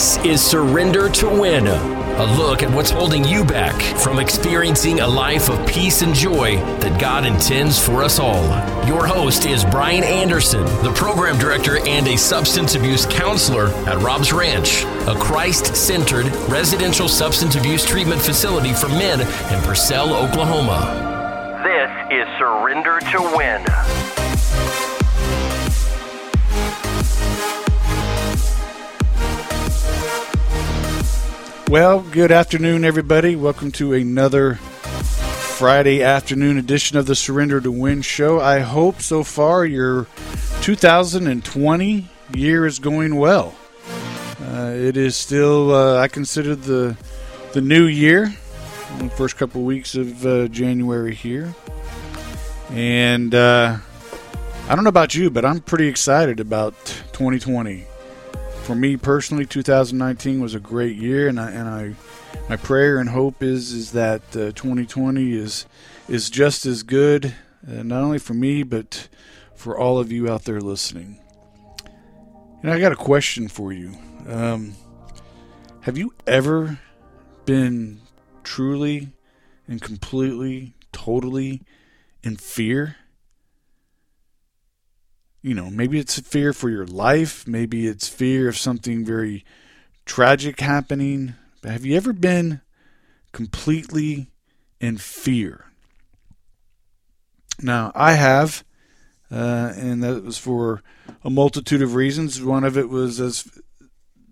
This is Surrender to Win, a look at what's holding you back from experiencing a life of peace and joy that God intends for us all. Your host is Brian Anderson, the program director and a substance abuse counselor at Rob's Ranch, a Christ centered residential substance abuse treatment facility for men in Purcell, Oklahoma. This is Surrender to Win. Well, good afternoon, everybody. Welcome to another Friday afternoon edition of the Surrender to Win show. I hope so far your 2020 year is going well. Uh, it is still, uh, I consider the the new year, the first couple weeks of uh, January here, and uh, I don't know about you, but I'm pretty excited about 2020 for me personally, 2019 was a great year, and I and I my prayer and hope is is that uh, 2020 is is just as good, uh, not only for me but for all of you out there listening. And I got a question for you. Um, have you ever been truly and completely, totally in fear? You know, maybe it's fear for your life, maybe it's fear of something very tragic happening. But have you ever been completely in fear? Now, I have, uh, and that was for a multitude of reasons. One of it was as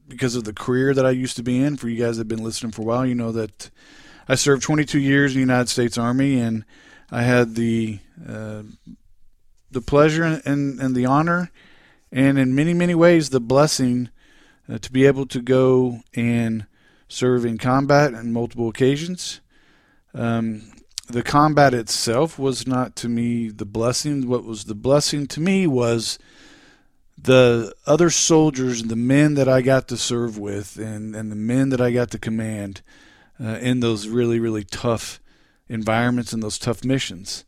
because of the career that I used to be in. For you guys that have been listening for a while, you know that I served 22 years in the United States Army, and I had the uh, the pleasure and, and the honor, and in many, many ways, the blessing uh, to be able to go and serve in combat on multiple occasions. Um, the combat itself was not to me the blessing. What was the blessing to me was the other soldiers, the men that I got to serve with, and, and the men that I got to command uh, in those really, really tough environments and those tough missions.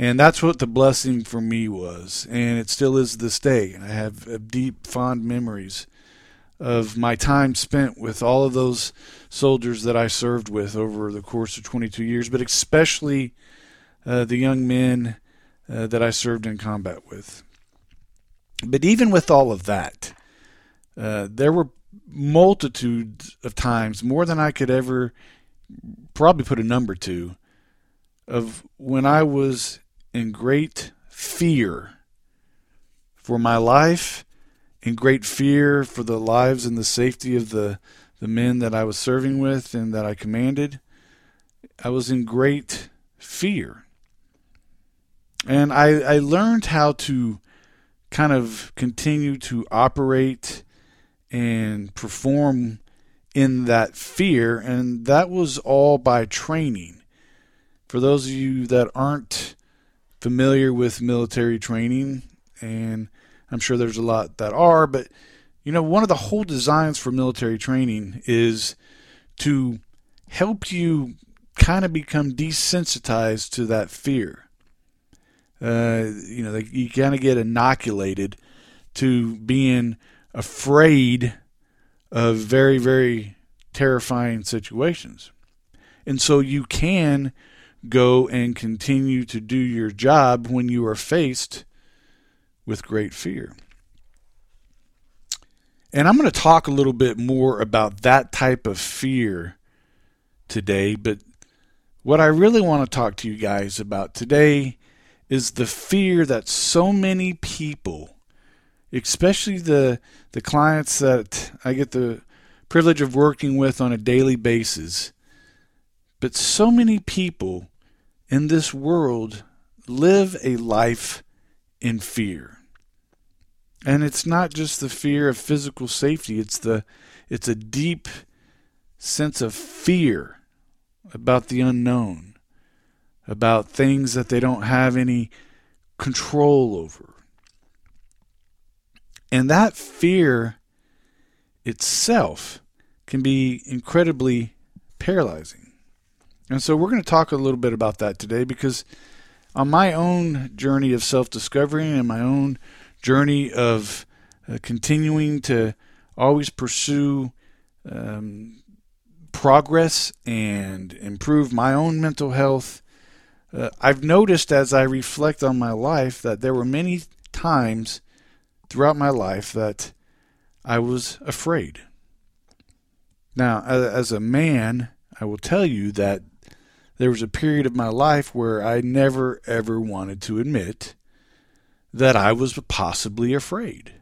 And that's what the blessing for me was. And it still is this day. I have deep, fond memories of my time spent with all of those soldiers that I served with over the course of 22 years, but especially uh, the young men uh, that I served in combat with. But even with all of that, uh, there were multitudes of times, more than I could ever probably put a number to, of when I was in great fear for my life, in great fear for the lives and the safety of the, the men that I was serving with and that I commanded. I was in great fear. And I, I learned how to kind of continue to operate and perform in that fear, and that was all by training. For those of you that aren't familiar with military training, and I'm sure there's a lot that are, but you know, one of the whole designs for military training is to help you kind of become desensitized to that fear. Uh, you know, you kind of get inoculated to being afraid of very, very terrifying situations. And so you can go and continue to do your job when you are faced with great fear. And I'm going to talk a little bit more about that type of fear today, but what I really want to talk to you guys about today is the fear that so many people, especially the the clients that I get the privilege of working with on a daily basis, but so many people in this world live a life in fear. And it's not just the fear of physical safety, it's the it's a deep sense of fear about the unknown, about things that they don't have any control over. And that fear itself can be incredibly paralyzing. And so we're going to talk a little bit about that today because on my own journey of self discovery and my own journey of uh, continuing to always pursue um, progress and improve my own mental health, uh, I've noticed as I reflect on my life that there were many times throughout my life that I was afraid. Now, as a man, I will tell you that there was a period of my life where I never ever wanted to admit that I was possibly afraid.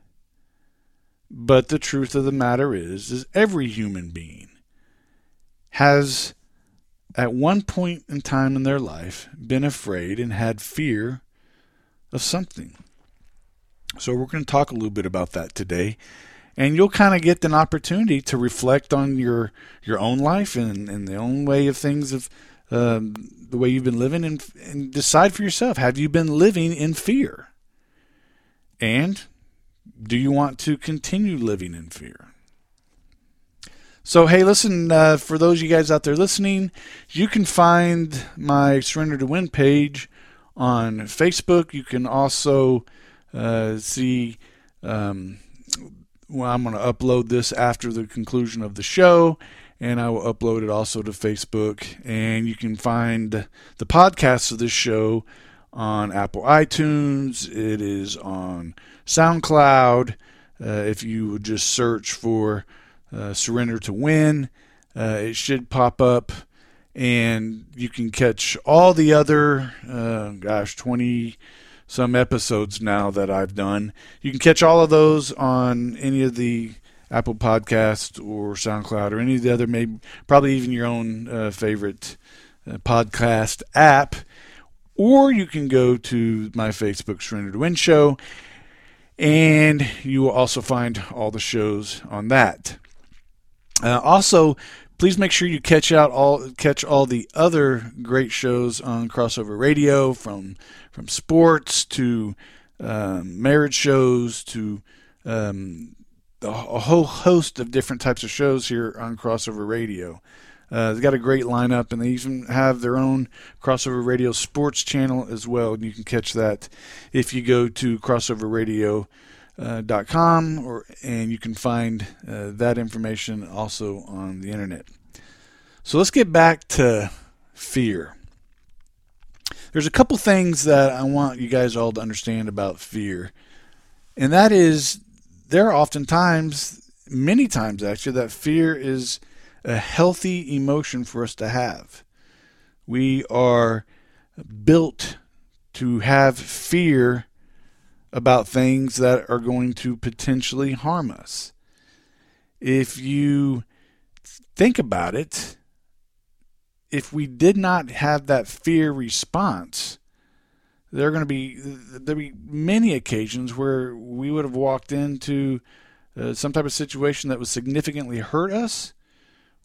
But the truth of the matter is is every human being has at one point in time in their life been afraid and had fear of something. So we're going to talk a little bit about that today. And you'll kind of get an opportunity to reflect on your your own life and, and the own way of things of um, the way you've been living and, and decide for yourself have you been living in fear? And do you want to continue living in fear? So, hey, listen, uh, for those of you guys out there listening, you can find my Surrender to Win page on Facebook. You can also uh, see, um, well, I'm going to upload this after the conclusion of the show, and I will upload it also to Facebook. And you can find the podcast of this show on Apple iTunes, it is on SoundCloud. Uh, if you would just search for uh, Surrender to Win, uh, it should pop up and you can catch all the other, uh, gosh, 20 some episodes now that I've done. You can catch all of those on any of the Apple Podcast or SoundCloud or any of the other, maybe probably even your own uh, favorite uh, podcast app. Or you can go to my Facebook Surrender to Win show, and you will also find all the shows on that. Uh, also, please make sure you catch out all catch all the other great shows on crossover radio from from sports to um, marriage shows to um, a whole host of different types of shows here on crossover radio uh, they've got a great lineup and they even have their own crossover radio sports channel as well and you can catch that if you go to crossoverradio.com uh, or and you can find uh, that information also on the internet. So let's get back to fear. There's a couple things that I want you guys all to understand about fear, and that is there are oftentimes, many times actually, that fear is a healthy emotion for us to have. We are built to have fear about things that are going to potentially harm us. If you think about it, if we did not have that fear response, there are going to be there be many occasions where we would have walked into uh, some type of situation that would significantly hurt us,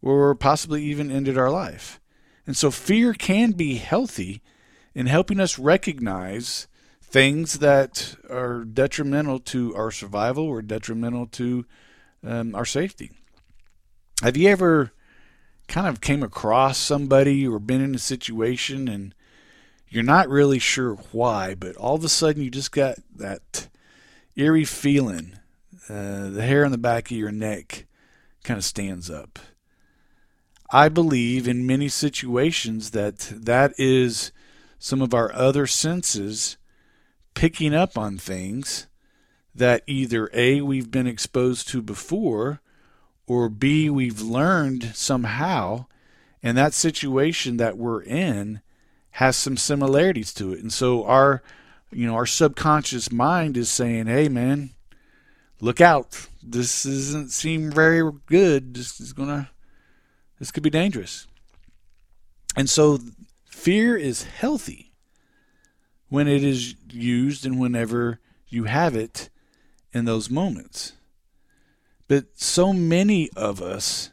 or possibly even ended our life. And so, fear can be healthy in helping us recognize things that are detrimental to our survival or detrimental to um, our safety. Have you ever kind of came across somebody or been in a situation and you're not really sure why, but all of a sudden you just got that eerie feeling, uh, the hair on the back of your neck kind of stands up. I believe in many situations that that is some of our other senses picking up on things that either A, we've been exposed to before, or B, we've learned somehow, and that situation that we're in has some similarities to it. And so our you know, our subconscious mind is saying, Hey man, look out. This doesn't seem very good. This is gonna this could be dangerous. And so fear is healthy when it is used and whenever you have it in those moments. But so many of us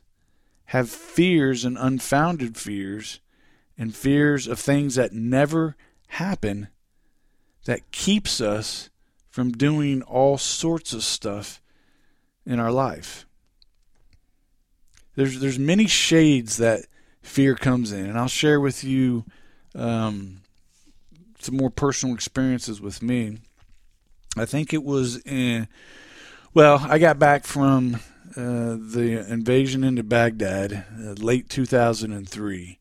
have fears and unfounded fears and fears of things that never happen that keeps us from doing all sorts of stuff in our life. There's there's many shades that fear comes in, and I'll share with you um, some more personal experiences with me. I think it was in, well, I got back from uh, the invasion into Baghdad, uh, late 2003.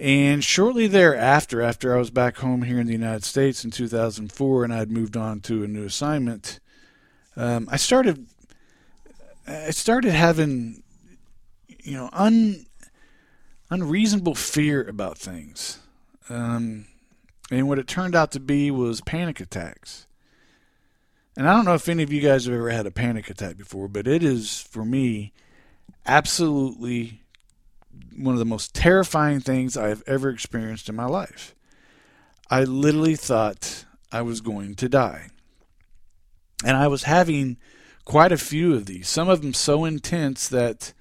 And shortly thereafter, after I was back home here in the United States in 2004 and I'd moved on to a new assignment, um, I started I started having you know un unreasonable fear about things. Um, and what it turned out to be was panic attacks. And I don't know if any of you guys have ever had a panic attack before, but it is, for me, absolutely one of the most terrifying things I have ever experienced in my life. I literally thought I was going to die. And I was having quite a few of these, some of them so intense that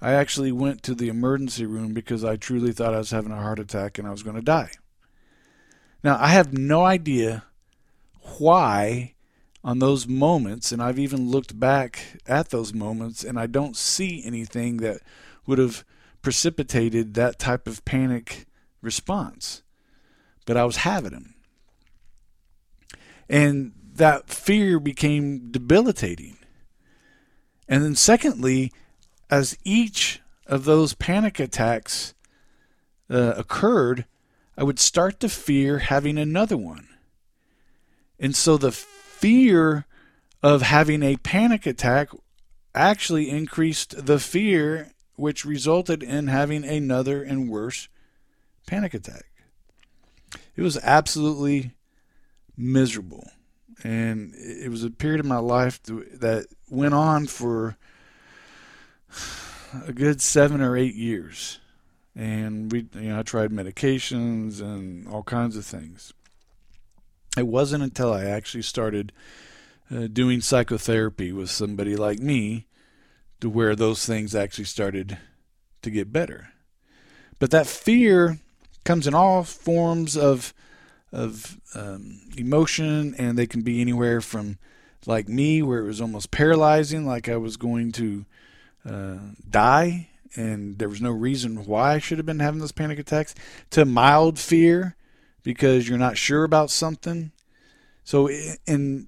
I actually went to the emergency room because I truly thought I was having a heart attack and I was going to die. Now, I have no idea why on those moments, and I've even looked back at those moments, and I don't see anything that would have precipitated that type of panic response. But I was having them. And that fear became debilitating. And then, secondly, as each of those panic attacks uh, occurred, I would start to fear having another one. And so the fear of having a panic attack actually increased the fear, which resulted in having another and worse panic attack. It was absolutely miserable. And it was a period of my life that went on for a good seven or eight years, and we, you know, I tried medications and all kinds of things. It wasn't until I actually started uh, doing psychotherapy with somebody like me to where those things actually started to get better. But that fear comes in all forms of of um, emotion, and they can be anywhere from like me, where it was almost paralyzing, like I was going to uh, die, and there was no reason why I should have been having those panic attacks, to mild fear because you're not sure about something. So, in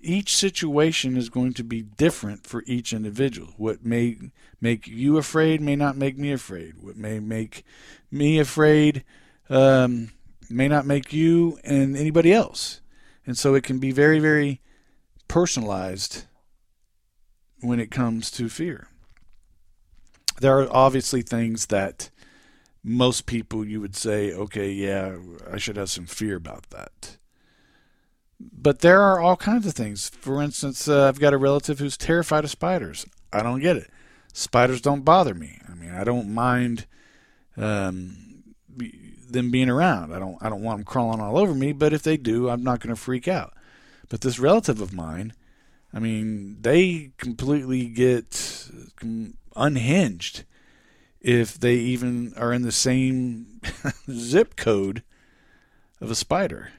each situation is going to be different for each individual. What may make you afraid may not make me afraid. What may make me afraid um, may not make you and anybody else. And so it can be very, very personalized when it comes to fear. There are obviously things that most people you would say, okay, yeah, I should have some fear about that. But there are all kinds of things. For instance, uh, I've got a relative who's terrified of spiders. I don't get it. Spiders don't bother me. I mean, I don't mind um, them being around. I don't I don't want them crawling all over me, but if they do, I'm not going to freak out. But this relative of mine, I mean, they completely get unhinged if they even are in the same zip code of a spider.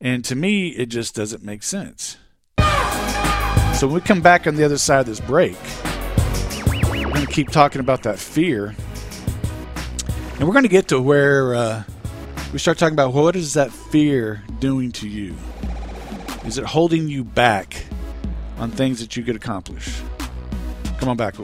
And to me, it just doesn't make sense. So when we come back on the other side of this break, we're going to keep talking about that fear. And we're going to get to where uh, we start talking about what is that fear doing to you? Is it holding you back on things that you could accomplish? Come on back.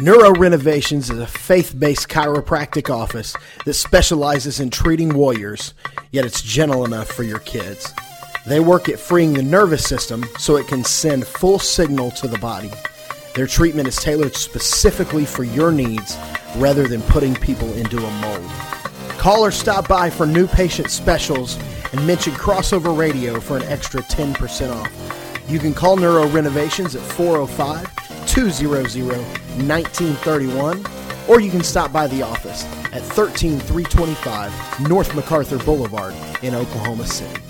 Neuro Renovations is a faith based chiropractic office that specializes in treating warriors, yet it's gentle enough for your kids. They work at freeing the nervous system so it can send full signal to the body. Their treatment is tailored specifically for your needs rather than putting people into a mold. Call or stop by for new patient specials and mention Crossover Radio for an extra 10% off. You can call Neuro Renovations at 405 200 1931, or you can stop by the office at 13325 North MacArthur Boulevard in Oklahoma City.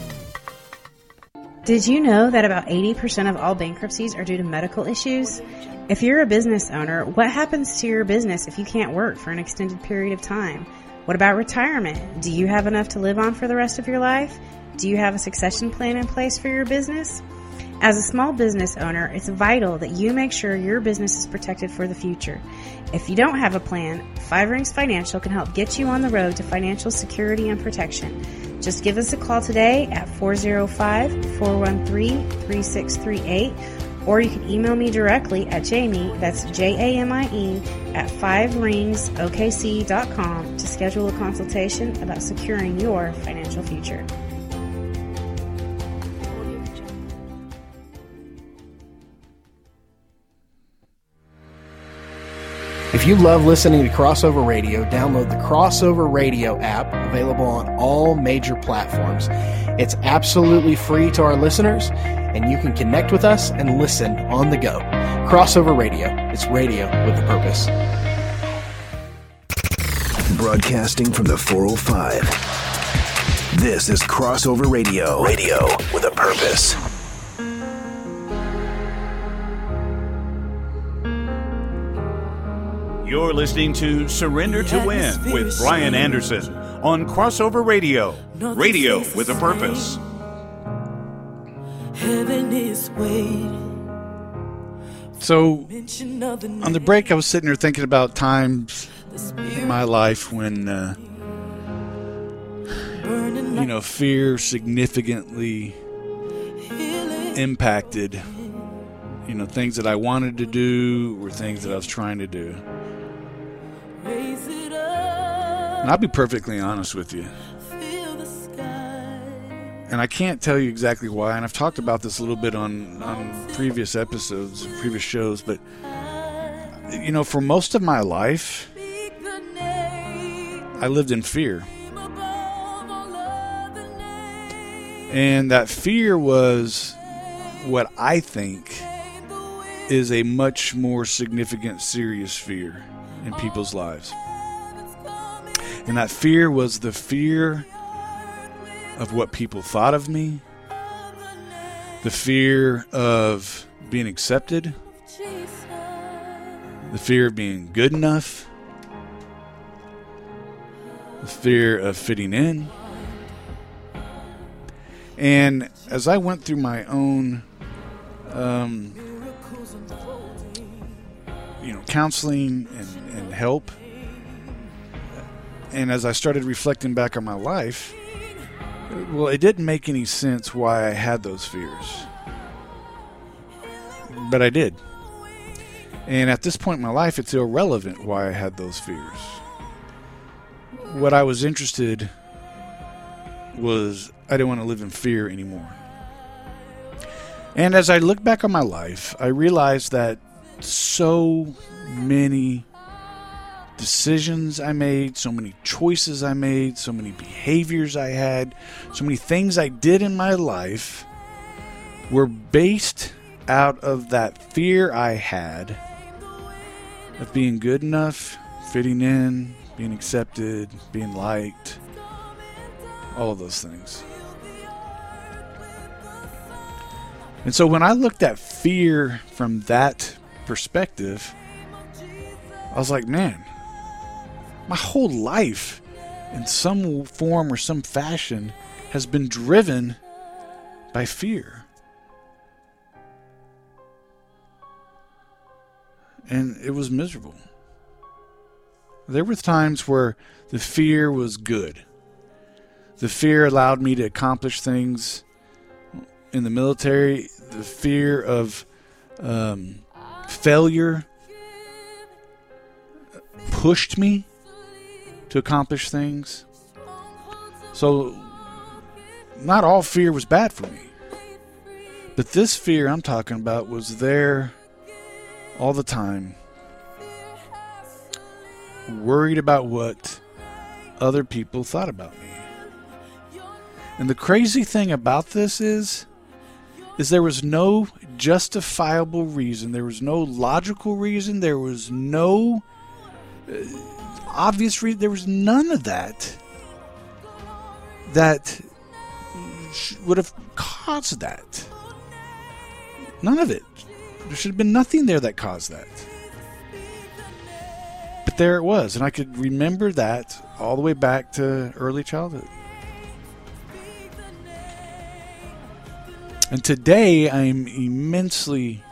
Did you know that about 80% of all bankruptcies are due to medical issues? If you're a business owner, what happens to your business if you can't work for an extended period of time? What about retirement? Do you have enough to live on for the rest of your life? Do you have a succession plan in place for your business? As a small business owner, it's vital that you make sure your business is protected for the future. If you don't have a plan, Five Rings Financial can help get you on the road to financial security and protection. Just give us a call today at 405 413 3638 or you can email me directly at Jamie, that's J A M I E, at 5ringsokc.com to schedule a consultation about securing your financial future. If you love listening to Crossover Radio, download the Crossover Radio app available on all major platforms. It's absolutely free to our listeners, and you can connect with us and listen on the go. Crossover Radio, it's radio with a purpose. Broadcasting from the 405. This is Crossover Radio. Radio with a purpose. You're listening to Surrender to Win with Brian Anderson on Crossover Radio. Radio with a purpose. Heaven is waiting. So, Mention of the on the break, I was sitting there thinking about times in my life when, uh, you know, fear significantly impacted, you know, things that I wanted to do or things that I was trying to do. And I'll be perfectly honest with you. And I can't tell you exactly why. And I've talked about this a little bit on on previous episodes, previous shows. But you know, for most of my life, I lived in fear, and that fear was what I think is a much more significant, serious fear in people's lives. And that fear was the fear of what people thought of me, the fear of being accepted, the fear of being good enough, the fear of fitting in. And as I went through my own, um, you know, counseling and, and help, and as I started reflecting back on my life, well, it didn't make any sense why I had those fears. But I did. And at this point in my life, it's irrelevant why I had those fears. What I was interested was I didn't want to live in fear anymore. And as I look back on my life, I realized that so many decisions I made, so many choices I made, so many behaviors I had, so many things I did in my life were based out of that fear I had of being good enough, fitting in, being accepted, being liked, all those things. And so when I looked at fear from that perspective, I was like, man, my whole life, in some form or some fashion, has been driven by fear. And it was miserable. There were times where the fear was good. The fear allowed me to accomplish things in the military. The fear of um, failure pushed me to accomplish things. So, not all fear was bad for me. But this fear I'm talking about was there all the time, worried about what other people thought about me. And the crazy thing about this is is there was no justifiable reason, there was no logical reason, there was no uh, obvious reason, there was none of that that would have caused that. None of it. There should have been nothing there that caused that. But there it was, and I could remember that all the way back to early childhood. And today I'm immensely,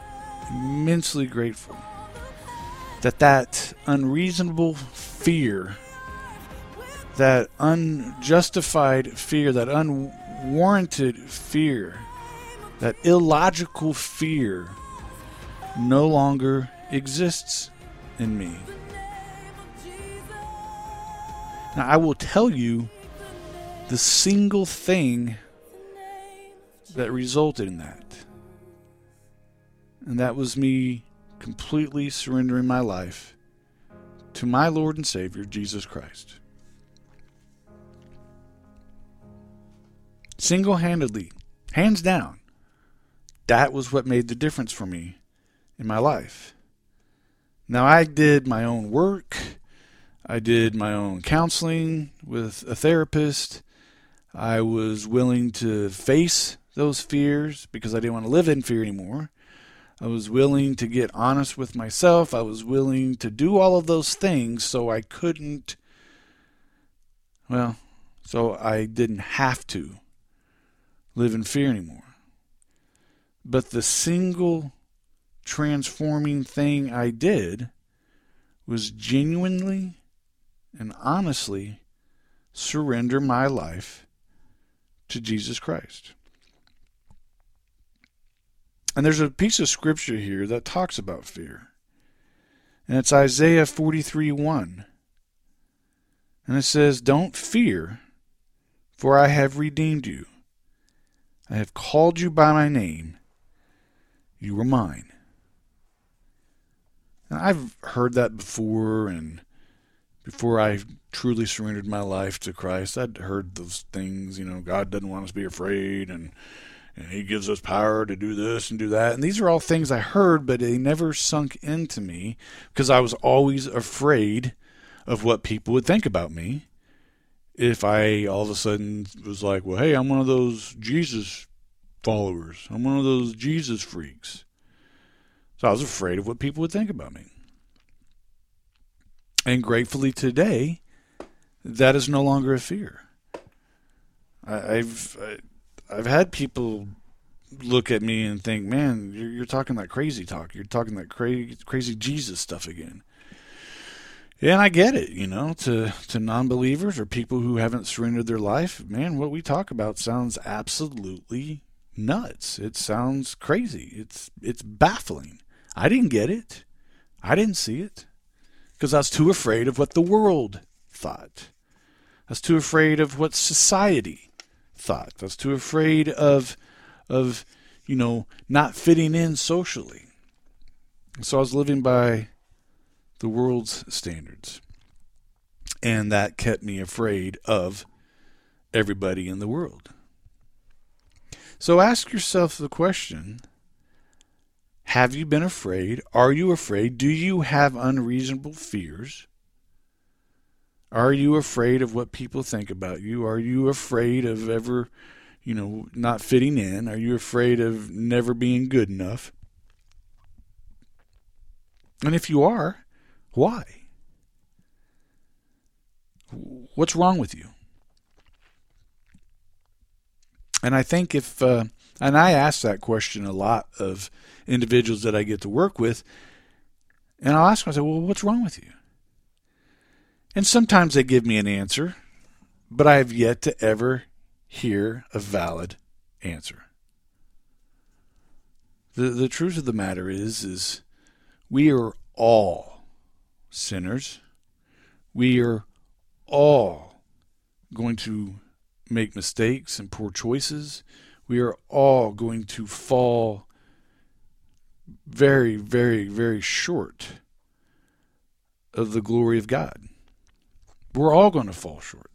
immensely grateful that that unreasonable fear, that unjustified fear, that unwarranted fear, that illogical fear no longer exists in me. Now, I will tell you the single thing that resulted in that. And that was me completely surrendering my life to my Lord and Savior, Jesus Christ. Single handedly, hands down, that was what made the difference for me in my life. Now, I did my own work, I did my own counseling with a therapist. I was willing to face those fears because I didn't want to live in fear anymore. I was willing to get honest with myself. I was willing to do all of those things so I couldn't, well, so I didn't have to live in fear anymore. But the single transforming thing I did was genuinely and honestly surrender my life to Jesus Christ. And there's a piece of scripture here that talks about fear. And it's Isaiah 43 1. And it says, Don't fear, for I have redeemed you. I have called you by my name. You are mine. Now, I've heard that before, and before I truly surrendered my life to Christ, I'd heard those things, you know, God doesn't want us to be afraid, and, and He gives us power to do this and do that. And these are all things I heard, but they never sunk into me because I was always afraid of what people would think about me if I all of a sudden was like, well, hey, I'm one of those Jesus followers, I'm one of those Jesus freaks. So I was afraid of what people would think about me. And gratefully today, that is no longer a fear. I, I've I, I've had people look at me and think, "Man, you're, you're talking that crazy talk. You're talking that crazy crazy Jesus stuff again." And I get it, you know, to to non-believers or people who haven't surrendered their life, man, what we talk about sounds absolutely nuts. It sounds crazy. It's it's baffling. I didn't get it. I didn't see it because I was too afraid of what the world thought. I was too afraid of what society thought. That's too afraid of of you know not fitting in socially. So I was living by the world's standards. And that kept me afraid of everybody in the world. So ask yourself the question Have you been afraid? Are you afraid? Do you have unreasonable fears? Are you afraid of what people think about you? Are you afraid of ever, you know, not fitting in? Are you afraid of never being good enough? And if you are, why? What's wrong with you? And I think if, uh, and I ask that question a lot of individuals that I get to work with, and I'll ask them, I say, well, what's wrong with you? And sometimes they give me an answer, but I have yet to ever hear a valid answer. The, the truth of the matter is, is we are all sinners. We are all going to make mistakes and poor choices. We are all going to fall very, very, very short of the glory of God. We're all going to fall short.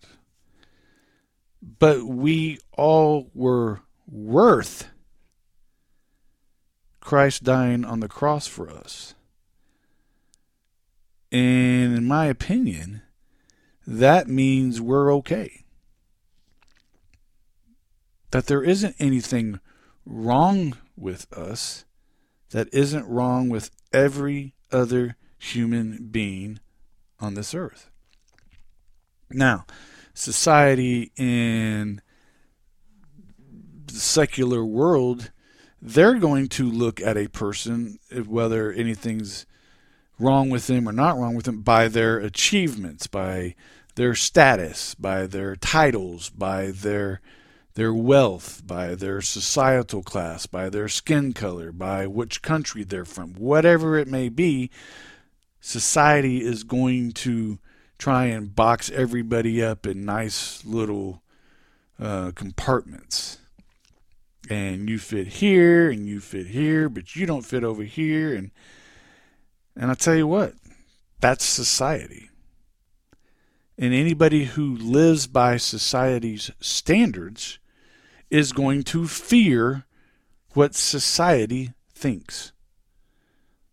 But we all were worth Christ dying on the cross for us. And in my opinion, that means we're okay. That there isn't anything wrong with us that isn't wrong with every other human being on this earth. Now, society in the secular world they're going to look at a person, eh, whether anything's wrong with them or not wrong with them, by their achievements, by their status, by their titles, by their their wealth, by their societal class, by their skin color, by which country they're from, whatever it may be, society is going to try and box everybody up in nice little uh, compartments. And you fit here, and you fit here, but you don't fit over here. And and I tell you what, that's society. And anybody who lives by society's standards is going to fear what society thinks.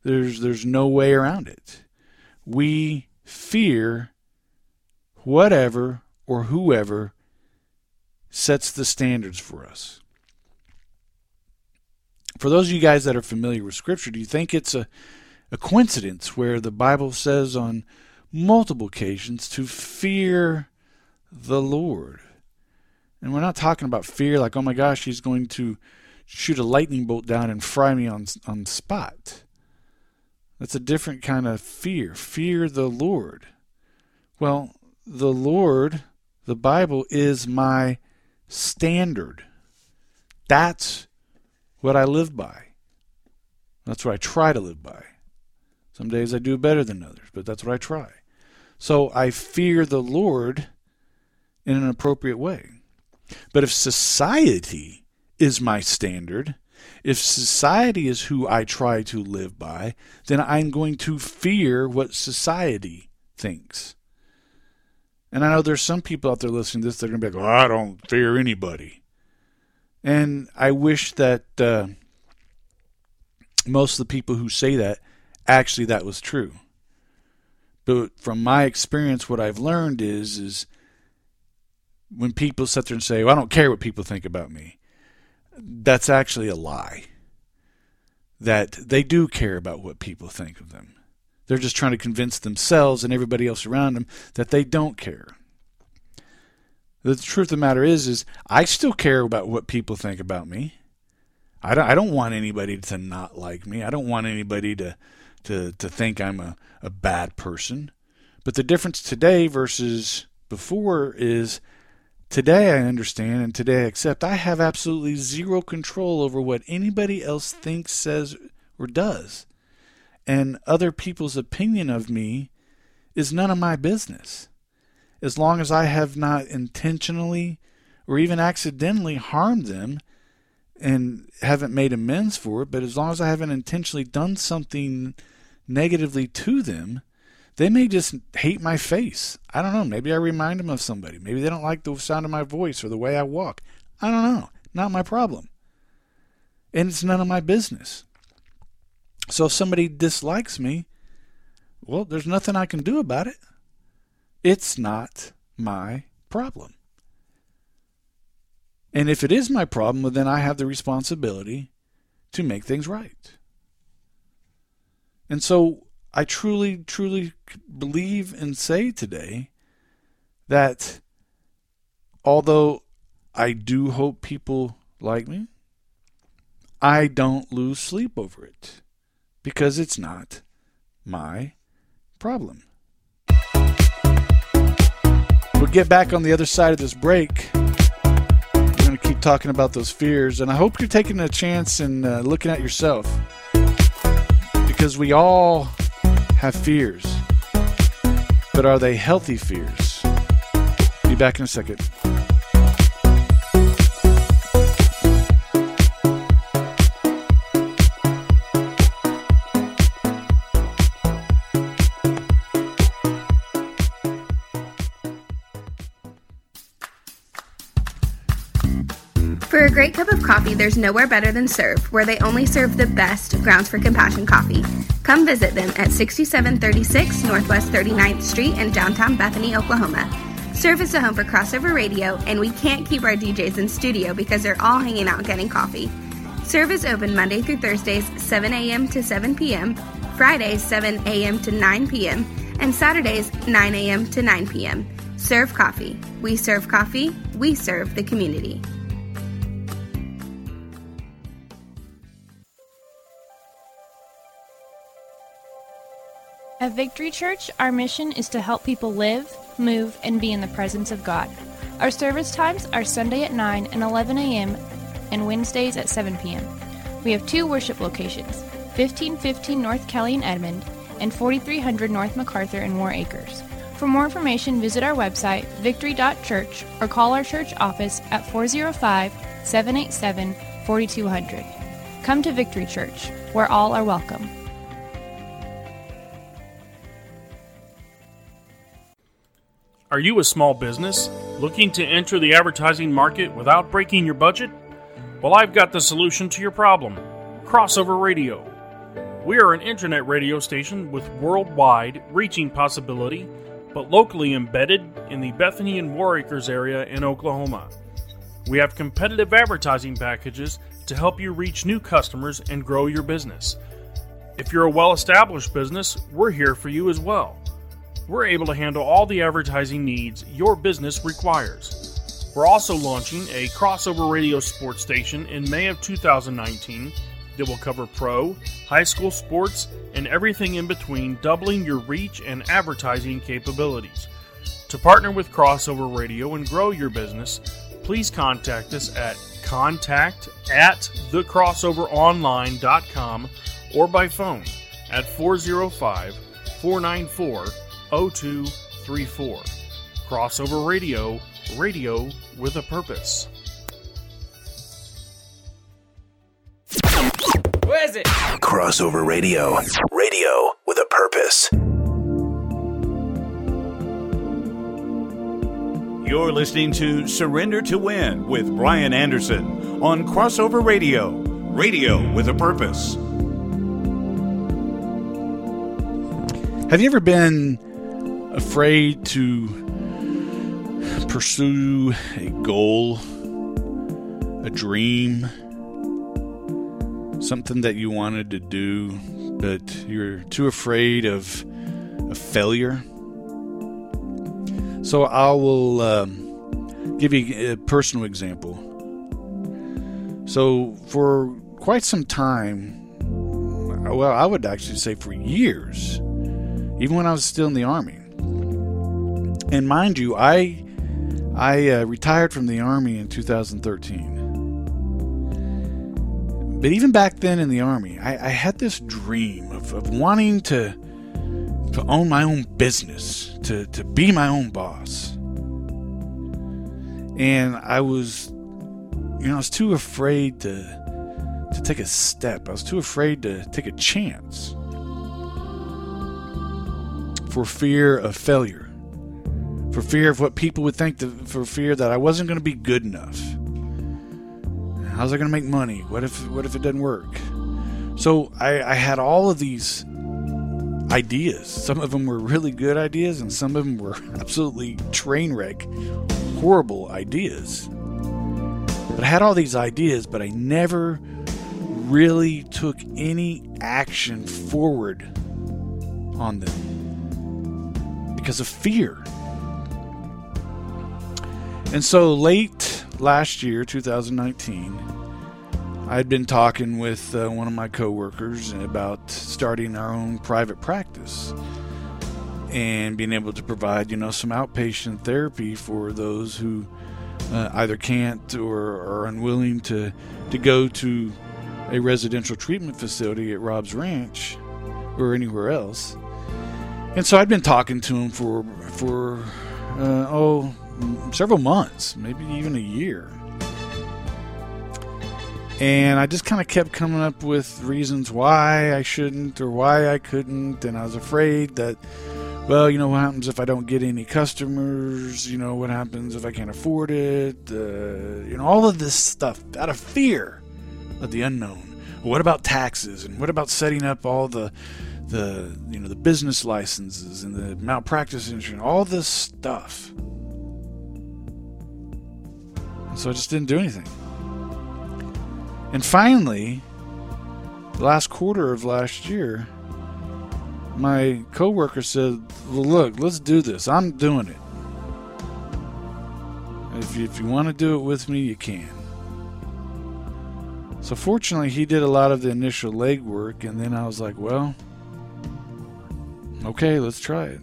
There's there's no way around it. We fear whatever or whoever sets the standards for us. For those of you guys that are familiar with Scripture, do you think it's a, a coincidence where the Bible says on multiple occasions to fear the Lord? And we're not talking about fear like, oh my gosh, he's going to shoot a lightning bolt down and fry me on on spot. That's a different kind of fear. Fear the Lord. Well, the Lord, the Bible is my standard. That's what I live by. That's what I try to live by. Some days I do better than others, but that's what I try. So I fear the Lord in an appropriate way. But if society is my standard, if society is who I try to live by, then I'm going to fear what society thinks. And I know there's some people out there listening to this, they're going to be like, oh, I don't fear anybody. And I wish that uh, most of the people who say that actually that was true. But from my experience, what I've learned is, is when people sit there and say, well, I don't care what people think about me, that's actually a lie. That they do care about what people think of them. They're just trying to convince themselves and everybody else around them that they don't care. The truth of the matter is, is I still care about what people think about me. I don't, I don't want anybody to not like me. I don't want anybody to, to, to think I'm a, a bad person. But the difference today versus before is Today I understand and today I accept I have absolutely zero control over what anybody else thinks, says, or does. And other people's opinion of me is none of my business. As long as I have not intentionally or even accidentally harmed them and haven't made amends for it, but as long as I haven't intentionally done something negatively to them, they may just hate my face. I don't know. Maybe I remind them of somebody. Maybe they don't like the sound of my voice or the way I walk. I don't know. Not my problem. And it's none of my business. So if somebody dislikes me, well, there's nothing I can do about it. It's not my problem. And if it is my problem, well, then I have the responsibility to make things right. And so I truly, truly believe and say today that although I do hope people like me, I don't lose sleep over it because it's not my problem. We'll get back on the other side of this break. We're going to keep talking about those fears, and I hope you're taking a chance and uh, looking at yourself because we all have fears. But are they healthy fears? Be back in a second. For a great cup of coffee, there's nowhere better than Serve, where they only serve the best Grounds for Compassion coffee. Come visit them at 6736 Northwest 39th Street in downtown Bethany, Oklahoma. Serve is a home for crossover radio, and we can't keep our DJs in studio because they're all hanging out getting coffee. Serve is open Monday through Thursdays, 7 a.m. to 7 p.m., Fridays, 7 a.m. to 9 p.m., and Saturdays, 9 a.m. to 9 p.m. Serve Coffee. We serve coffee, we serve the community. At Victory Church, our mission is to help people live, move, and be in the presence of God. Our service times are Sunday at 9 and 11 a.m. and Wednesdays at 7 p.m. We have two worship locations 1515 North Kelly in Edmond and 4300 North MacArthur in Warr Acres. For more information, visit our website, victory.church, or call our church office at 405 787 4200. Come to Victory Church, where all are welcome. Are you a small business looking to enter the advertising market without breaking your budget? Well, I've got the solution to your problem Crossover Radio. We are an internet radio station with worldwide reaching possibility, but locally embedded in the Bethany and Warr Acres area in Oklahoma. We have competitive advertising packages to help you reach new customers and grow your business. If you're a well established business, we're here for you as well. We're able to handle all the advertising needs your business requires. We're also launching a crossover radio sports station in May of 2019 that will cover pro, high school sports, and everything in between, doubling your reach and advertising capabilities. To partner with Crossover Radio and grow your business, please contact us at contact at thecrossoveronline.com or by phone at 405 494 0234. Crossover Radio, radio with a purpose. Where is it? Crossover Radio. Radio with a purpose. You're listening to Surrender to Win with Brian Anderson on Crossover Radio. Radio with a purpose. Have you ever been afraid to pursue a goal, a dream, something that you wanted to do, but you're too afraid of, of failure? So I will um, give you a personal example. So for quite some time, well, I would actually say for years, even when I was still in the army. And mind you, I I uh, retired from the army in 2013. But even back then in the army, I, I had this dream of, of wanting to to own my own business, to, to be my own boss. And I was, you know, I was too afraid to to take a step. I was too afraid to take a chance for fear of failure, for fear of what people would think, for fear that I wasn't going to be good enough. How's I going to make money? What if what if it doesn't work? So I, I had all of these ideas. Some of them were really good ideas, and some of them were absolutely train wreck, horrible ideas. But I had all these ideas, but I never really took any action forward on them because of fear. And so late last year, 2019, I'd been talking with uh, one of my coworkers about starting our own private practice and being able to provide, you know, some outpatient therapy for those who uh, either can't or are unwilling to to go to a residential treatment facility at Rob's Ranch or anywhere else. And so I'd been talking to him for for uh, oh several months, maybe even a year. And I just kind of kept coming up with reasons why I shouldn't or why I couldn't. And I was afraid that, well, you know, what happens if I don't get any customers? You know, what happens if I can't afford it? Uh, you know, all of this stuff out of fear of the unknown. What about taxes? And what about setting up all the, the you know, the business licenses and the malpractice insurance? All this stuff. So I just didn't do anything. And finally, the last quarter of last year, my coworker said, well, "Look, let's do this. I'm doing it. If you, if you want to do it with me, you can." So fortunately, he did a lot of the initial legwork, and then I was like, "Well, okay, let's try it.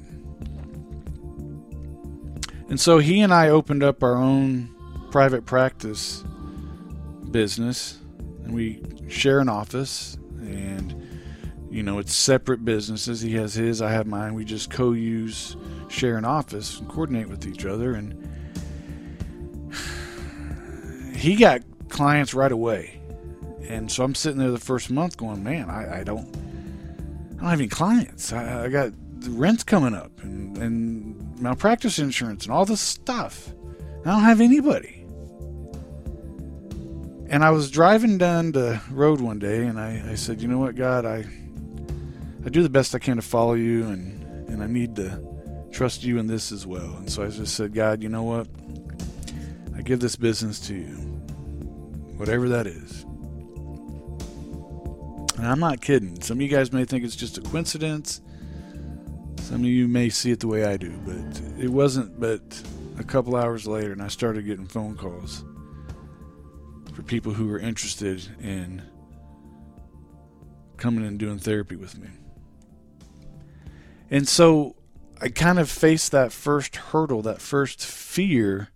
And so he and I opened up our own private practice business, and we share an office, and you know it's separate businesses. He has his, I have mine. We just co-use, share an office, and coordinate with each other. And he got clients right away, and so I'm sitting there the first month going, man, I, I don't, I don't have any clients. I, I got the rent's coming up, and and malpractice insurance, and all this stuff. I don't have anybody. And I was driving down the road one day, and I, I said, you know what, God, I I do the best I can to follow you, and and I need to trust you in this as well. And so I just said, God, you know what? I give this business to you, whatever that is. And I'm not kidding. Some of you guys may think it's just a coincidence. Some of you may see it the way I do, but it wasn't. But a couple hours later, and I started getting phone calls for people who were interested in coming and doing therapy with me. And so I kind of faced that first hurdle, that first fear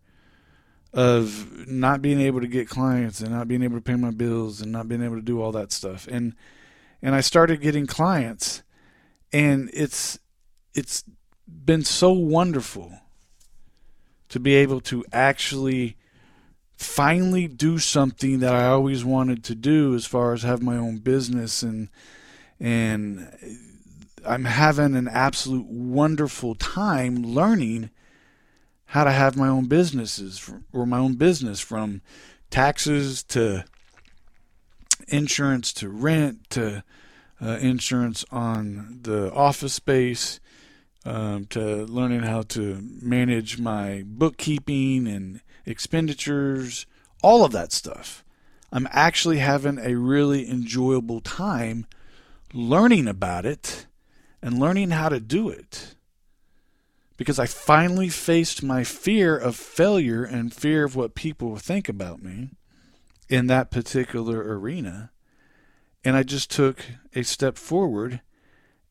of not being able to get clients and not being able to pay my bills and not being able to do all that stuff. And and I started getting clients and it's it's been so wonderful to be able to actually finally do something that I always wanted to do as far as have my own business and and I'm having an absolute wonderful time learning how to have my own businesses or my own business from taxes to insurance to rent to uh, insurance on the office space um, to learning how to manage my bookkeeping and expenditures, all of that stuff. I'm actually having a really enjoyable time learning about it and learning how to do it. Because I finally faced my fear of failure and fear of what people think about me in that particular arena. And I just took a step forward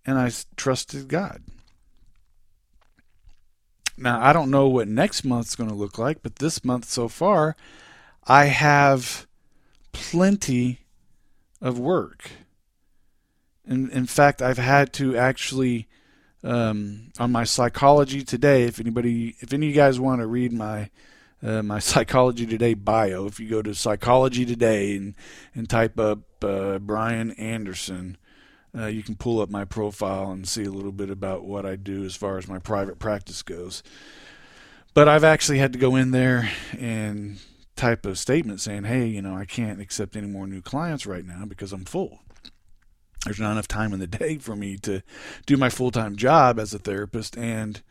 and I trusted God. Now, I don't know what next month's going to look like, but this month so far, I have plenty of work. In, in fact, I've had to actually, um, on my psychology today, if anybody, if any of you guys want to read my uh, my Psychology Today bio. If you go to Psychology Today and, and type up uh, Brian Anderson, uh, you can pull up my profile and see a little bit about what I do as far as my private practice goes. But I've actually had to go in there and type a statement saying, hey, you know, I can't accept any more new clients right now because I'm full. There's not enough time in the day for me to do my full time job as a therapist and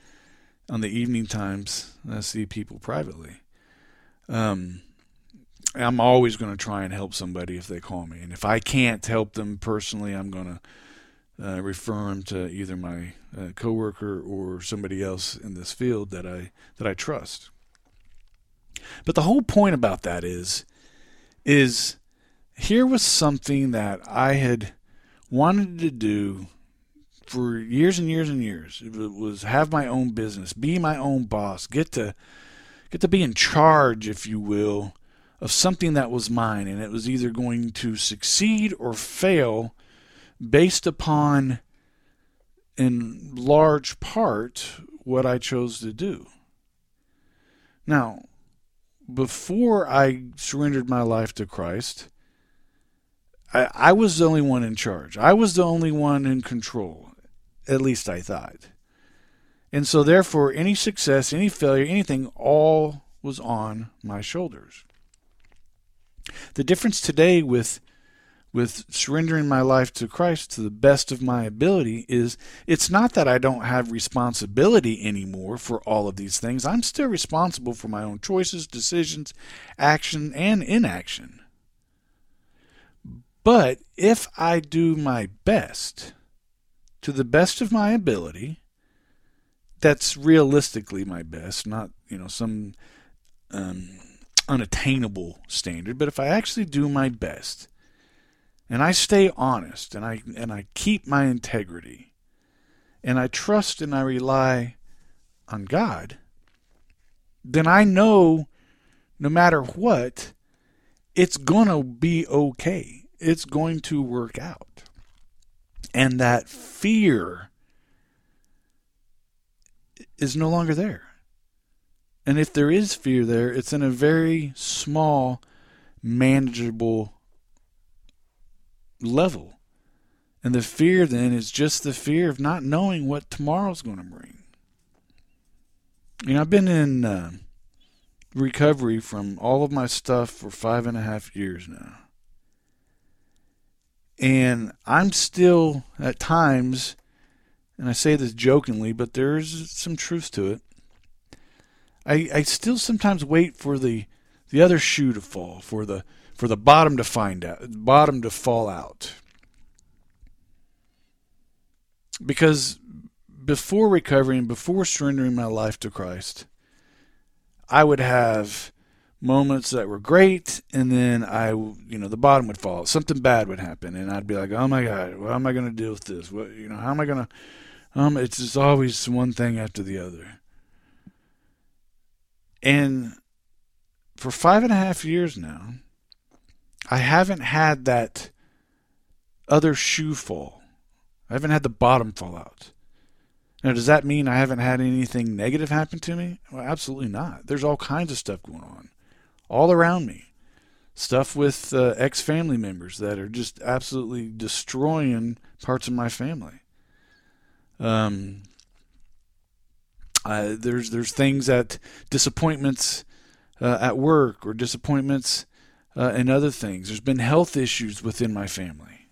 on the evening times I see people privately. Um, I'm always going to try and help somebody if they call me, and if I can't help them personally, I'm going to uh, refer them to either my uh, coworker or somebody else in this field that I that I trust. But the whole point about that is, is here was something that I had wanted to do for years and years and years. It was have my own business, be my own boss, get to get to be in charge, if you will, of something that was mine, and it was either going to succeed or fail based upon, in large part, what I chose to do. Now, before I surrendered my life to Christ, I, I was the only one in charge. I was the only one in control. At least I thought. And so, therefore, any success, any failure, anything, all was on my shoulders. The difference today with with surrendering my life to Christ to the best of my ability is it's not that I don't have responsibility anymore for all of these things. I'm still responsible for my own choices, decisions, action, and inaction. But if I do my best, to the best of my ability, that's realistically my best, not, you know, some um, unattainable standard, but if I actually do my best and I stay honest and I and I keep my integrity and I trust and I rely on God, then I know no matter what, it's going to be okay. It's going to work out. And that fear is no longer there. And if there is fear there, it's in a very small, manageable level. And the fear then is just the fear of not knowing what tomorrow's going to bring. You know, I've been in uh, recovery from all of my stuff for five and a half years now. And I'm still, at times, and I say this jokingly, but there's some truth to it. I, I still sometimes wait for the the other shoe to fall, for the for the bottom to find out, bottom to fall out. Because before recovering, before surrendering my life to Christ, I would have moments that were great, and then I, you know, the bottom would fall. Something bad would happen, and I'd be like, "Oh my God, what am I going to deal with this? What, you know, how am I going to?" Um, it's just always one thing after the other. And for five and a half years now, I haven't had that other shoe fall. I haven't had the bottom fall out. Now, does that mean I haven't had anything negative happen to me? Well, absolutely not. There's all kinds of stuff going on all around me. Stuff with uh, ex family members that are just absolutely destroying parts of my family. Um, uh, there's there's things that disappointments uh, at work or disappointments uh, in other things. There's been health issues within my family,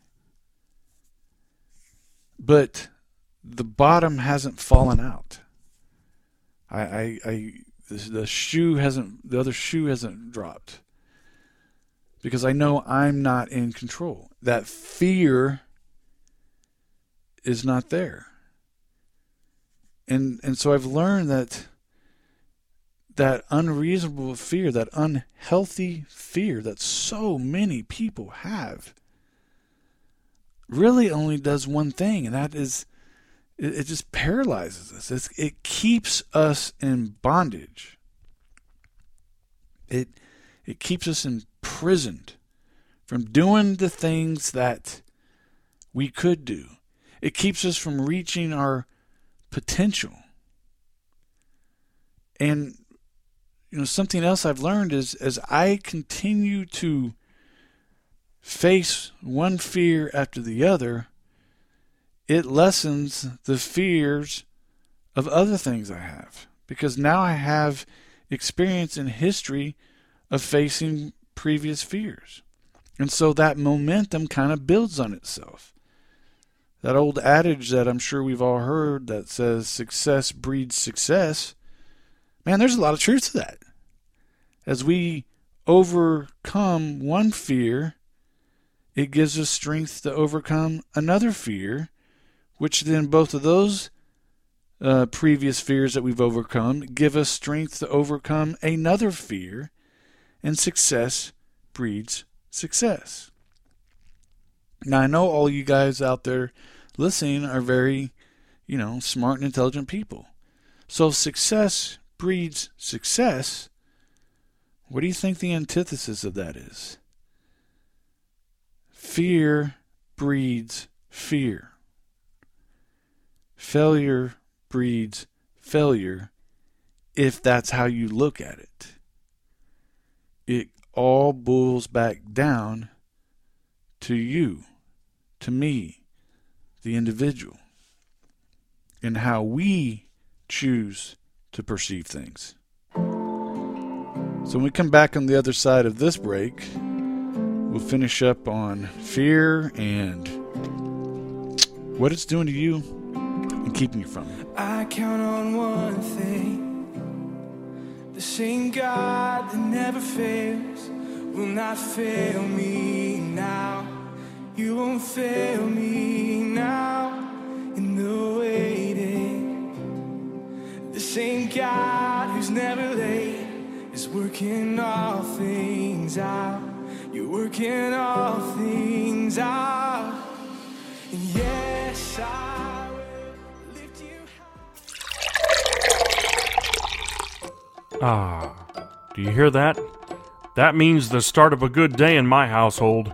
but the bottom hasn't fallen out. I, I, I the, shoe hasn't the other shoe hasn't dropped because I know I'm not in control. That fear is not there. And and so I've learned that that unreasonable fear, that unhealthy fear that so many people have really only does one thing and that is it, it just paralyzes us. It's, it keeps us in bondage. It it keeps us imprisoned from doing the things that we could do. It keeps us from reaching our potential. And you know something else I've learned is as I continue to face one fear after the other, it lessens the fears of other things I have because now I have experience in history of facing previous fears. And so that momentum kind of builds on itself. That old adage that I'm sure we've all heard that says success breeds success. Man, there's a lot of truth to that. As we overcome one fear, it gives us strength to overcome another fear which then both of those uh, previous fears that we've overcome give us strength to overcome another fear, and success breeds success. Now, I know all you guys out there listening are very, you know, smart and intelligent people. So, if success breeds success, what do you think the antithesis of that is? Fear breeds fear. Failure breeds failure if that's how you look at it. It all boils back down to you, to me, the individual, and how we choose to perceive things. So when we come back on the other side of this break, we'll finish up on fear and what it's doing to you and keeping you from it. I count on one thing the same God that never fails will not fail me now. You won't fail me now in the waiting. The same God who's never late is working all things out. You're working all things out. And yes, I will lift you. Ah, do you hear that? That means the start of a good day in my household.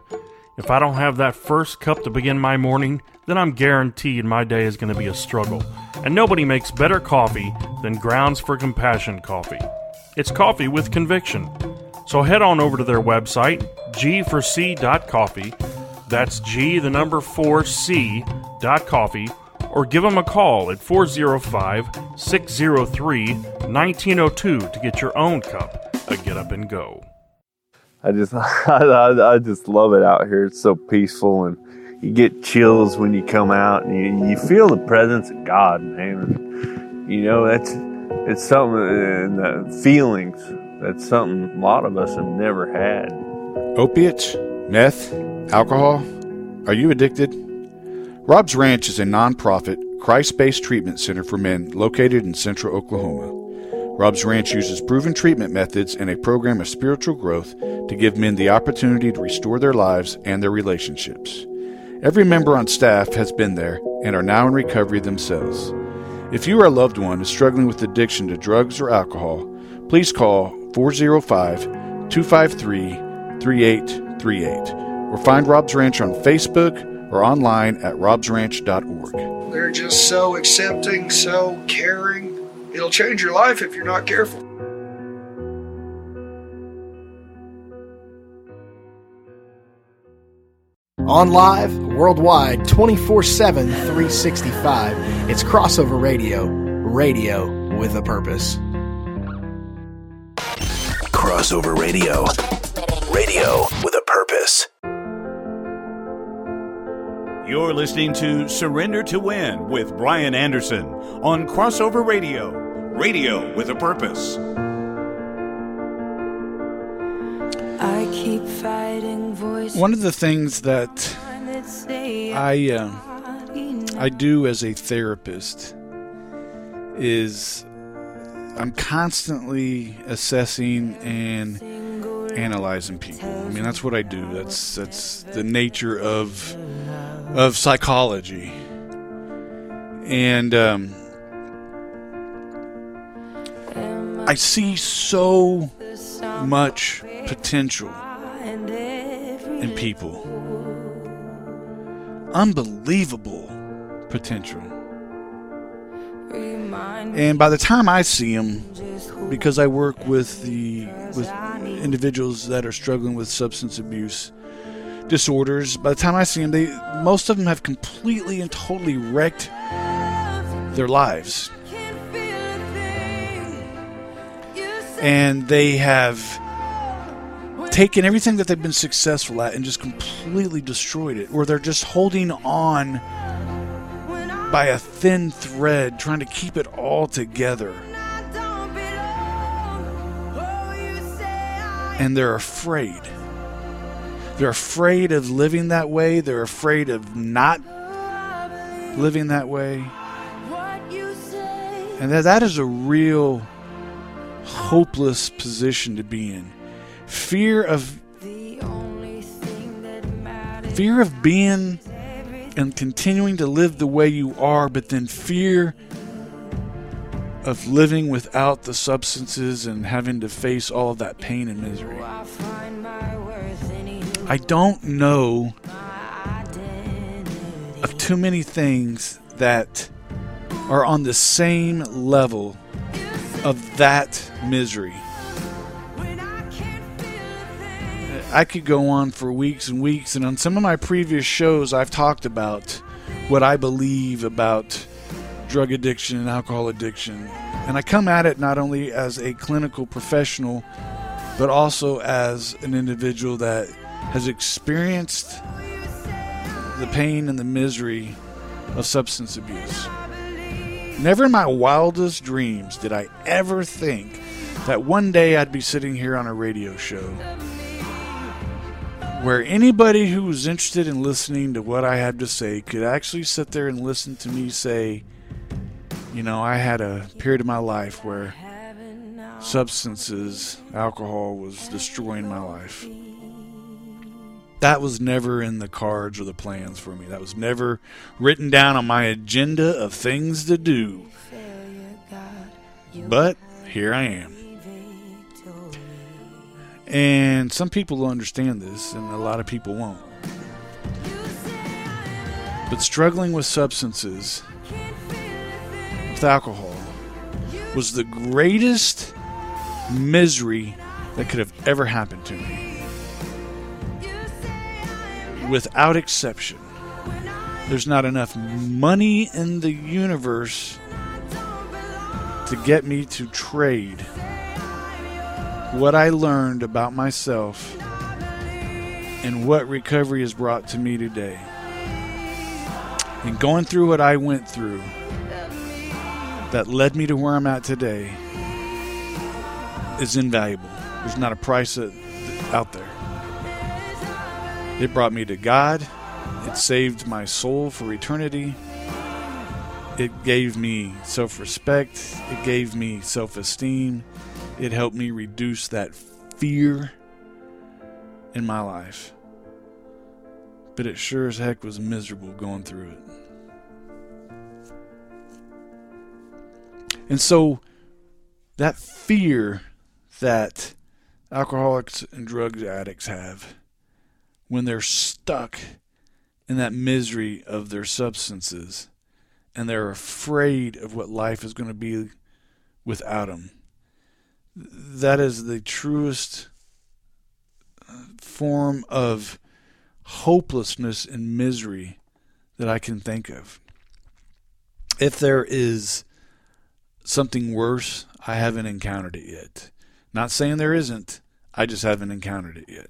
If I don't have that first cup to begin my morning, then I'm guaranteed my day is going to be a struggle. And nobody makes better coffee than Grounds for Compassion coffee. It's coffee with conviction. So head on over to their website, g4c.coffee. That's G, the number 4C dot coffee, or give them a call at 405 603 1902 to get your own cup a Get Up and Go. I just I, I just love it out here. It's so peaceful and you get chills when you come out and you, you feel the presence of God, man. You know, that's it's something and the feelings that's something a lot of us have never had. Opiates, meth, alcohol. Are you addicted? Rob's Ranch is a nonprofit, Christ based treatment center for men located in central Oklahoma. Rob's Ranch uses proven treatment methods and a program of spiritual growth to give men the opportunity to restore their lives and their relationships. Every member on staff has been there and are now in recovery themselves. If you or a loved one is struggling with addiction to drugs or alcohol, please call 405 253 3838 or find Rob's Ranch on Facebook or online at robsranch.org. They're just so accepting, so caring. It'll change your life if you're not careful. On live, worldwide, 24 7, 365. It's crossover radio, radio with a purpose. Crossover Radio. Radio with a purpose. You're listening to Surrender to Win with Brian Anderson on Crossover Radio. Radio with a purpose. I keep fighting voices. One of the things that I uh, I do as a therapist is I'm constantly assessing and analyzing people. I mean, that's what I do. That's that's the nature of of psychology. And um, I see so much potential in people. Unbelievable potential. And by the time I see them, because I work with the with individuals that are struggling with substance abuse disorders, by the time I see them, they most of them have completely and totally wrecked their lives, and they have taken everything that they've been successful at and just completely destroyed it, or they're just holding on by a thin thread, trying to keep it all together. And they're afraid. They're afraid of living that way. They're afraid of not living that way. And that, that is a real hopeless position to be in. Fear of fear of being and continuing to live the way you are, but then fear of living without the substances and having to face all of that pain and misery. I don't know of too many things that are on the same level of that misery. I could go on for weeks and weeks, and on some of my previous shows, I've talked about what I believe about drug addiction and alcohol addiction. And I come at it not only as a clinical professional, but also as an individual that has experienced the pain and the misery of substance abuse. Never in my wildest dreams did I ever think that one day I'd be sitting here on a radio show where anybody who was interested in listening to what I had to say could actually sit there and listen to me say, you know, I had a period of my life where substances, alcohol was destroying my life. That was never in the cards or the plans for me. That was never written down on my agenda of things to do. But here I am. And some people will understand this, and a lot of people won't. But struggling with substances, with alcohol, was the greatest misery that could have ever happened to me. Without exception. There's not enough money in the universe to get me to trade what I learned about myself and what recovery has brought to me today. And going through what I went through that led me to where I'm at today is invaluable. There's not a price out there. It brought me to God. It saved my soul for eternity. It gave me self respect. It gave me self esteem. It helped me reduce that fear in my life. But it sure as heck was miserable going through it. And so that fear that alcoholics and drug addicts have when they're stuck in that misery of their substances and they're afraid of what life is going to be without them. That is the truest uh, form of hopelessness and misery that I can think of. If there is something worse, I haven't encountered it yet. Not saying there isn't, I just haven't encountered it yet.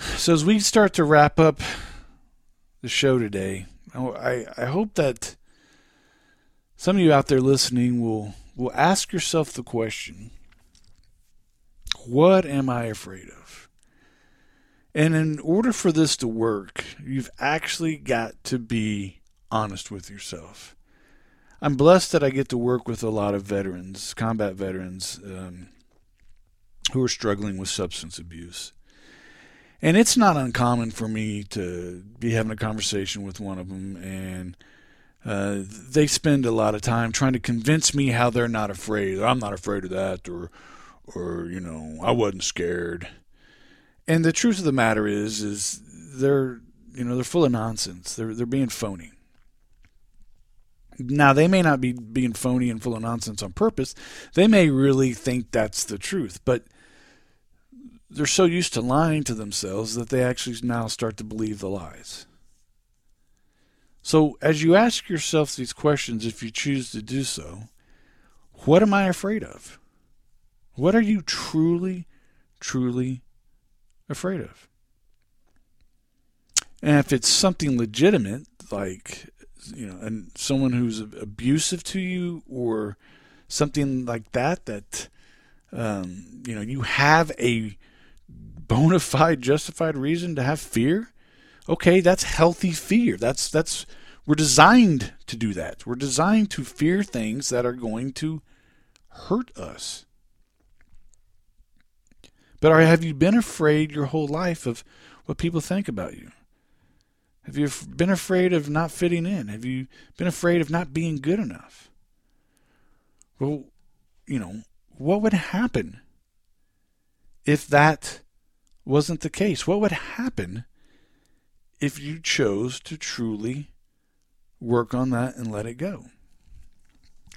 So as we start to wrap up the show today, I, I hope that some of you out there listening will will ask yourself the question, what am I afraid of? And in order for this to work, you've actually got to be honest with yourself. I'm blessed that I get to work with a lot of veterans, combat veterans, um, who are struggling with substance abuse. And it's not uncommon for me to be having a conversation with one of them, and uh, they spend a lot of time trying to convince me how they're not afraid. or I'm not afraid of that, or, or you know, I wasn't scared. And the truth of the matter is, is they're, you know, they're full of nonsense. They're they're being phony. Now, they may not be being phony and full of nonsense on purpose. They may really think that's the truth, but they're so used to lying to themselves that they actually now start to believe the lies. So, as you ask yourself these questions, if you choose to do so, what am I afraid of? What are you truly, truly afraid of? And if it's something legitimate, like you know, and someone who's abusive to you or something like that, that um, you know, you have a bona fide, justified reason to have fear. Okay, that's healthy fear. That's that's we're designed to do that. We're designed to fear things that are going to hurt us. But are, have you been afraid your whole life of what people think about you? Have you been afraid of not fitting in? Have you been afraid of not being good enough? Well, you know, what would happen if that wasn't the case? What would happen if you chose to truly work on that and let it go?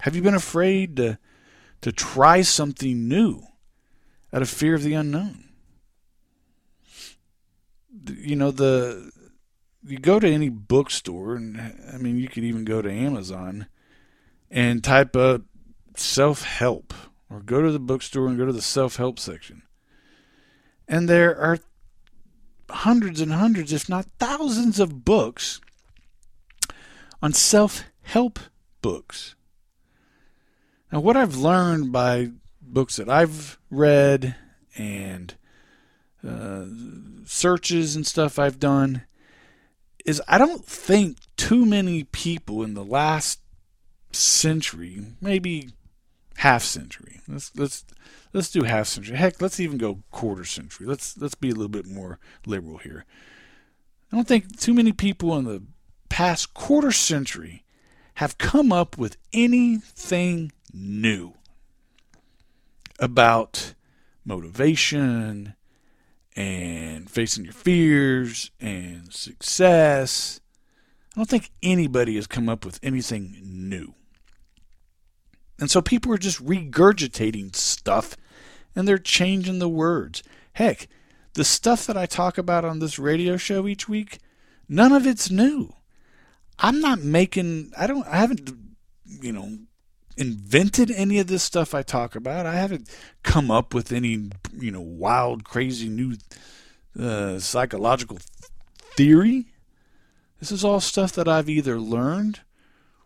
Have you been afraid to to try something new out of fear of the unknown? You know the you go to any bookstore, and I mean, you could even go to Amazon and type up self help, or go to the bookstore and go to the self help section. And there are hundreds and hundreds, if not thousands, of books on self help books. Now, what I've learned by books that I've read and uh, searches and stuff I've done is I don't think too many people in the last century, maybe half century. Let's let's let's do half century. Heck, let's even go quarter century. Let's let's be a little bit more liberal here. I don't think too many people in the past quarter century have come up with anything new. about motivation and facing your fears and success. I don't think anybody has come up with anything new. And so people are just regurgitating stuff and they're changing the words. Heck, the stuff that I talk about on this radio show each week, none of it's new. I'm not making I don't I haven't you know invented any of this stuff I talk about. I haven't come up with any you know wild crazy new uh, psychological theory. This is all stuff that I've either learned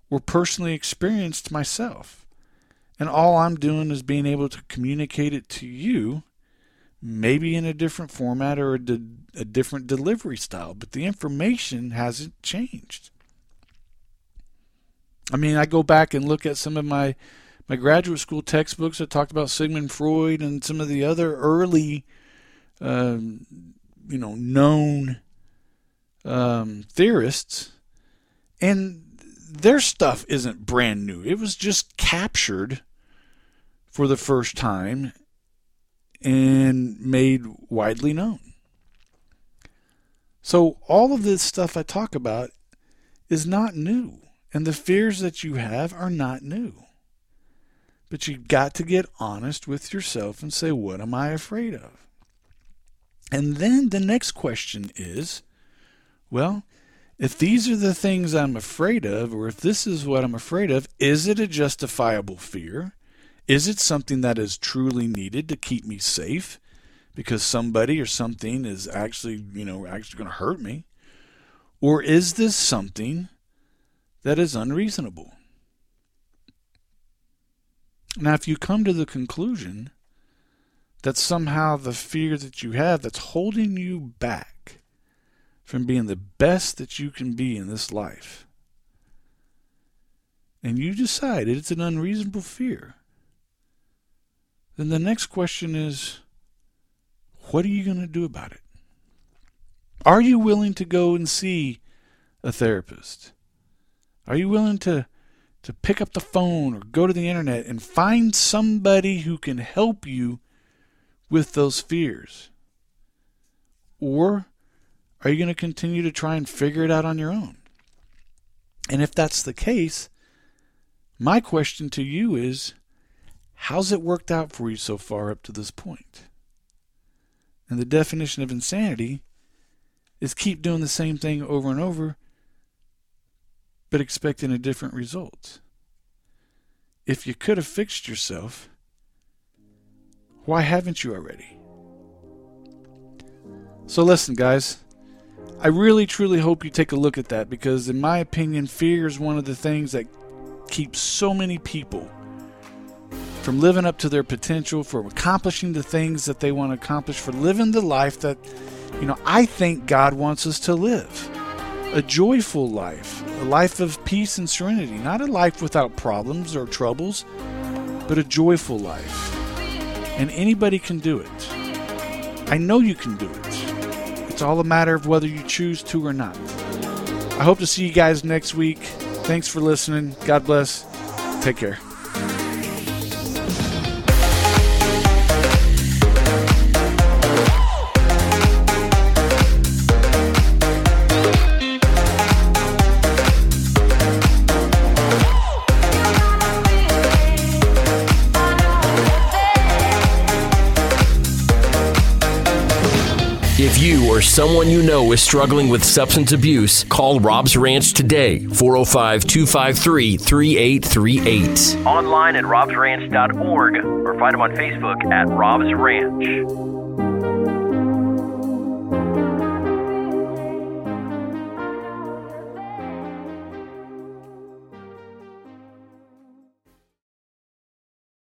or personally experienced myself. And all I'm doing is being able to communicate it to you, maybe in a different format or a, a different delivery style, but the information hasn't changed. I mean, I go back and look at some of my my graduate school textbooks that talked about Sigmund Freud and some of the other early, um, you know, known um, theorists, and their stuff isn't brand new. It was just captured for the first time and made widely known. So all of this stuff I talk about is not new. And the fears that you have are not new. But you've got to get honest with yourself and say, what am I afraid of? And then the next question is, well, if these are the things I'm afraid of, or if this is what I'm afraid of, is it a justifiable fear? Is it something that is truly needed to keep me safe? Because somebody or something is actually, you know, actually going to hurt me? Or is this something that is unreasonable. Now, if you come to the conclusion that somehow the fear that you have that's holding you back from being the best that you can be in this life, and you decide it's an unreasonable fear, then the next question is what are you going to do about it? Are you willing to go and see a therapist? Are you willing to to pick up the phone or go to the internet and find somebody who can help you with those fears? Or are you going to continue to try and figure it out on your own? And if that's the case, my question to you is how's it worked out for you so far up to this point? And the definition of insanity is keep doing the same thing over and over but expecting a different result. If you could have fixed yourself, why haven't you already? So, listen, guys, I really truly hope you take a look at that because, in my opinion, fear is one of the things that keeps so many people from living up to their potential, for accomplishing the things that they want to accomplish, for living the life that, you know, I think God wants us to live a joyful life, a life of peace and serenity, not a life without problems or troubles, but a joyful life. And anybody can do it. I know you can do it. It's all a matter of whether you choose to or not. I hope to see you guys next week. Thanks for listening. God bless. Take care. Or someone you know is struggling with substance abuse, call Rob's Ranch today, 405 253 3838. Online at robsranch.org or find them on Facebook at Rob's Ranch.